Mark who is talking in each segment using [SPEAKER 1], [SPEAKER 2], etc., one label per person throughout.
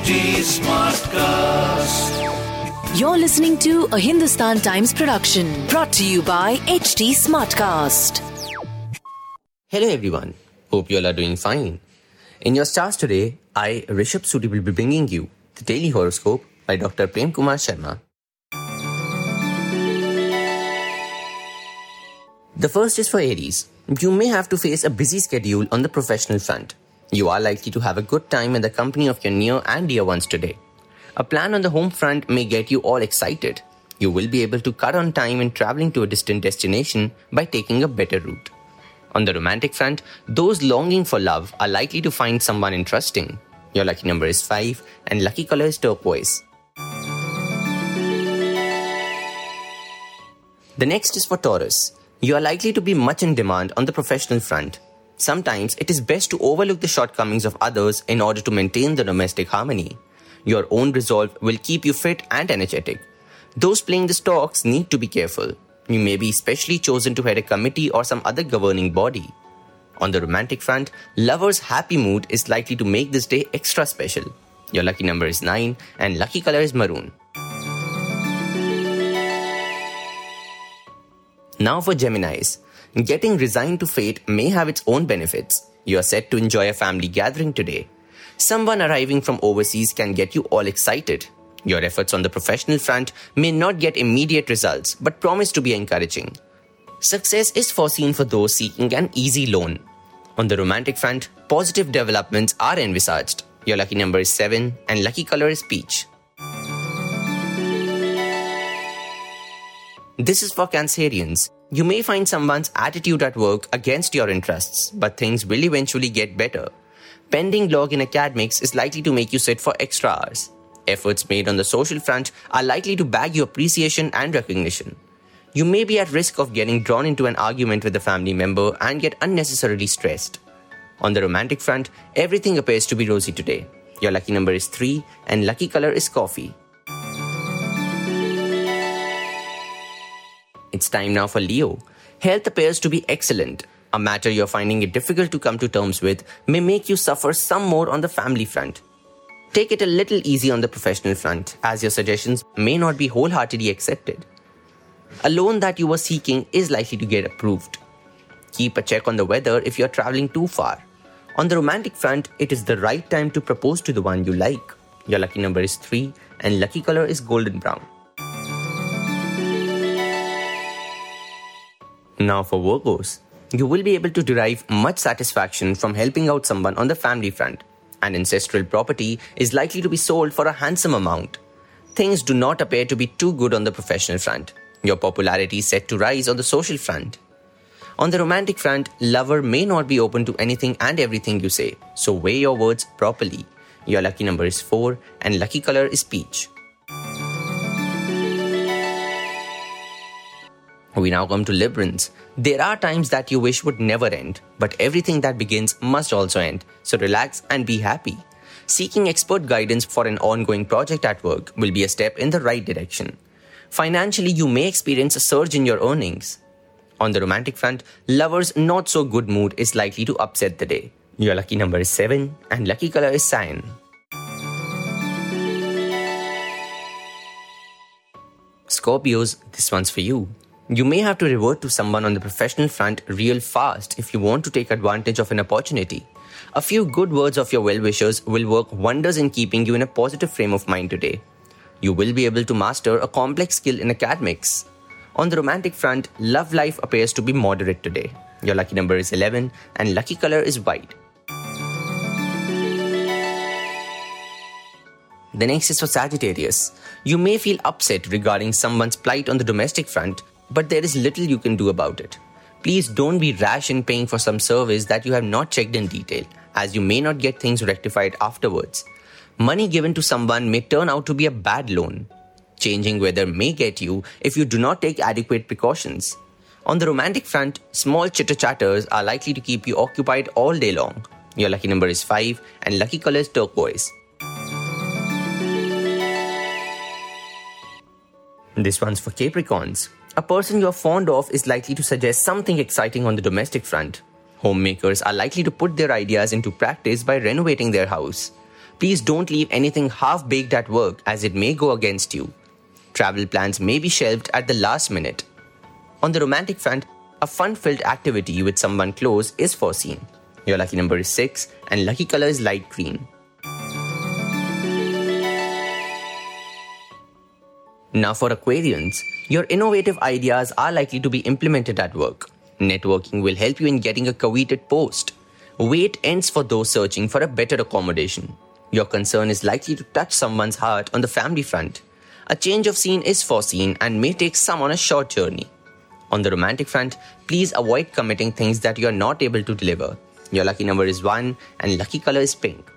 [SPEAKER 1] HT Smartcast.
[SPEAKER 2] You're listening to a Hindustan Times production brought to you by HT Smartcast.
[SPEAKER 3] Hello everyone. Hope you all are doing fine. In your stars today, I, Rishabh Sudi, will be bringing you the daily horoscope by Dr. Prem Kumar Sharma. The first is for Aries. You may have to face a busy schedule on the professional front. You are likely to have a good time in the company of your near and dear ones today. A plan on the home front may get you all excited. You will be able to cut on time in traveling to a distant destination by taking a better route. On the romantic front, those longing for love are likely to find someone interesting. Your lucky number is 5 and lucky color is turquoise. The next is for Taurus. You are likely to be much in demand on the professional front. Sometimes it is best to overlook the shortcomings of others in order to maintain the domestic harmony. Your own resolve will keep you fit and energetic. Those playing the stocks need to be careful. You may be specially chosen to head a committee or some other governing body. On the romantic front, lovers' happy mood is likely to make this day extra special. Your lucky number is 9 and lucky color is maroon. Now for Geminis. Getting resigned to fate may have its own benefits. You are set to enjoy a family gathering today. Someone arriving from overseas can get you all excited. Your efforts on the professional front may not get immediate results, but promise to be encouraging. Success is foreseen for those seeking an easy loan. On the romantic front, positive developments are envisaged. Your lucky number is 7 and lucky color is peach. This is for Cancerians. You may find someone's attitude at work against your interests, but things will eventually get better. Pending log in academics is likely to make you sit for extra hours. Efforts made on the social front are likely to bag you appreciation and recognition. You may be at risk of getting drawn into an argument with a family member and get unnecessarily stressed. On the romantic front, everything appears to be rosy today. Your lucky number is 3 and lucky color is coffee. Time now for Leo. Health appears to be excellent. A matter you're finding it difficult to come to terms with may make you suffer some more on the family front. Take it a little easy on the professional front, as your suggestions may not be wholeheartedly accepted. A loan that you were seeking is likely to get approved. Keep a check on the weather if you're traveling too far. On the romantic front, it is the right time to propose to the one you like. Your lucky number is 3 and lucky color is golden brown. Now for Virgos. You will be able to derive much satisfaction from helping out someone on the family front. An ancestral property is likely to be sold for a handsome amount. Things do not appear to be too good on the professional front. Your popularity is set to rise on the social front. On the romantic front, lover may not be open to anything and everything you say, so weigh your words properly. Your lucky number is 4 and lucky color is peach. We now come to Librans. There are times that you wish would never end, but everything that begins must also end, so relax and be happy. Seeking expert guidance for an ongoing project at work will be a step in the right direction. Financially, you may experience a surge in your earnings. On the romantic front, lover's not so good mood is likely to upset the day. Your lucky number is 7 and lucky color is cyan. Scorpios, this one's for you. You may have to revert to someone on the professional front real fast if you want to take advantage of an opportunity. A few good words of your well wishers will work wonders in keeping you in a positive frame of mind today. You will be able to master a complex skill in academics. On the romantic front, love life appears to be moderate today. Your lucky number is 11 and lucky color is white. The next is for Sagittarius. You may feel upset regarding someone's plight on the domestic front but there is little you can do about it. Please don't be rash in paying for some service that you have not checked in detail, as you may not get things rectified afterwards. Money given to someone may turn out to be a bad loan. Changing weather may get you if you do not take adequate precautions. On the romantic front, small chitter chatters are likely to keep you occupied all day long. Your lucky number is 5 and lucky color is turquoise. This one's for Capricorns. A person you're fond of is likely to suggest something exciting on the domestic front. Homemakers are likely to put their ideas into practice by renovating their house. Please don't leave anything half baked at work as it may go against you. Travel plans may be shelved at the last minute. On the romantic front, a fun filled activity with someone close is foreseen. Your lucky number is 6 and lucky color is light green. Now, for Aquarians, your innovative ideas are likely to be implemented at work. Networking will help you in getting a coveted post. Wait ends for those searching for a better accommodation. Your concern is likely to touch someone's heart on the family front. A change of scene is foreseen and may take some on a short journey. On the romantic front, please avoid committing things that you are not able to deliver. Your lucky number is 1 and lucky color is pink.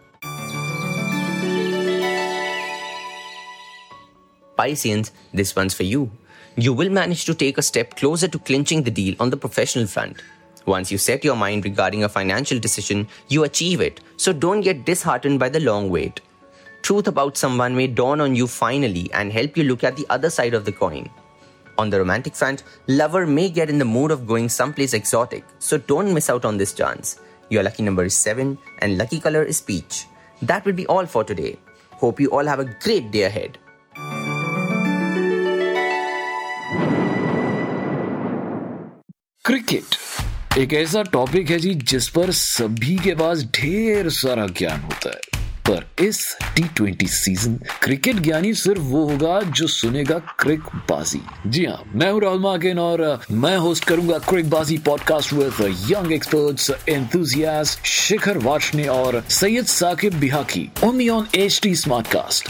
[SPEAKER 3] Pisceans, this one's for you. You will manage to take a step closer to clinching the deal on the professional front. Once you set your mind regarding a financial decision, you achieve it, so don't get disheartened by the long wait. Truth about someone may dawn on you finally and help you look at the other side of the coin. On the romantic front, lover may get in the mood of going someplace exotic, so don't miss out on this chance. Your lucky number is 7 and lucky color is peach. That will be all for today. Hope you all have a great day ahead.
[SPEAKER 4] Cricket, एक ऐसा topic है जी जिस पर सभी के पास ढेर सारा ज्ञान होता है। पर इस टी ट्वेंटी सीज़न क्रिकेट ज्ञानी सिर्फ़ वो होगा जो सुनेगा क्रिक बाजी जी हाँ मैं हूँ राहुल मार्किन और मैं होस्ट करूँगा Cricbaazi podcast with young experts enthusiast Shikhar Varshney और Syed Saqib Bihaqi only on H T Smartcast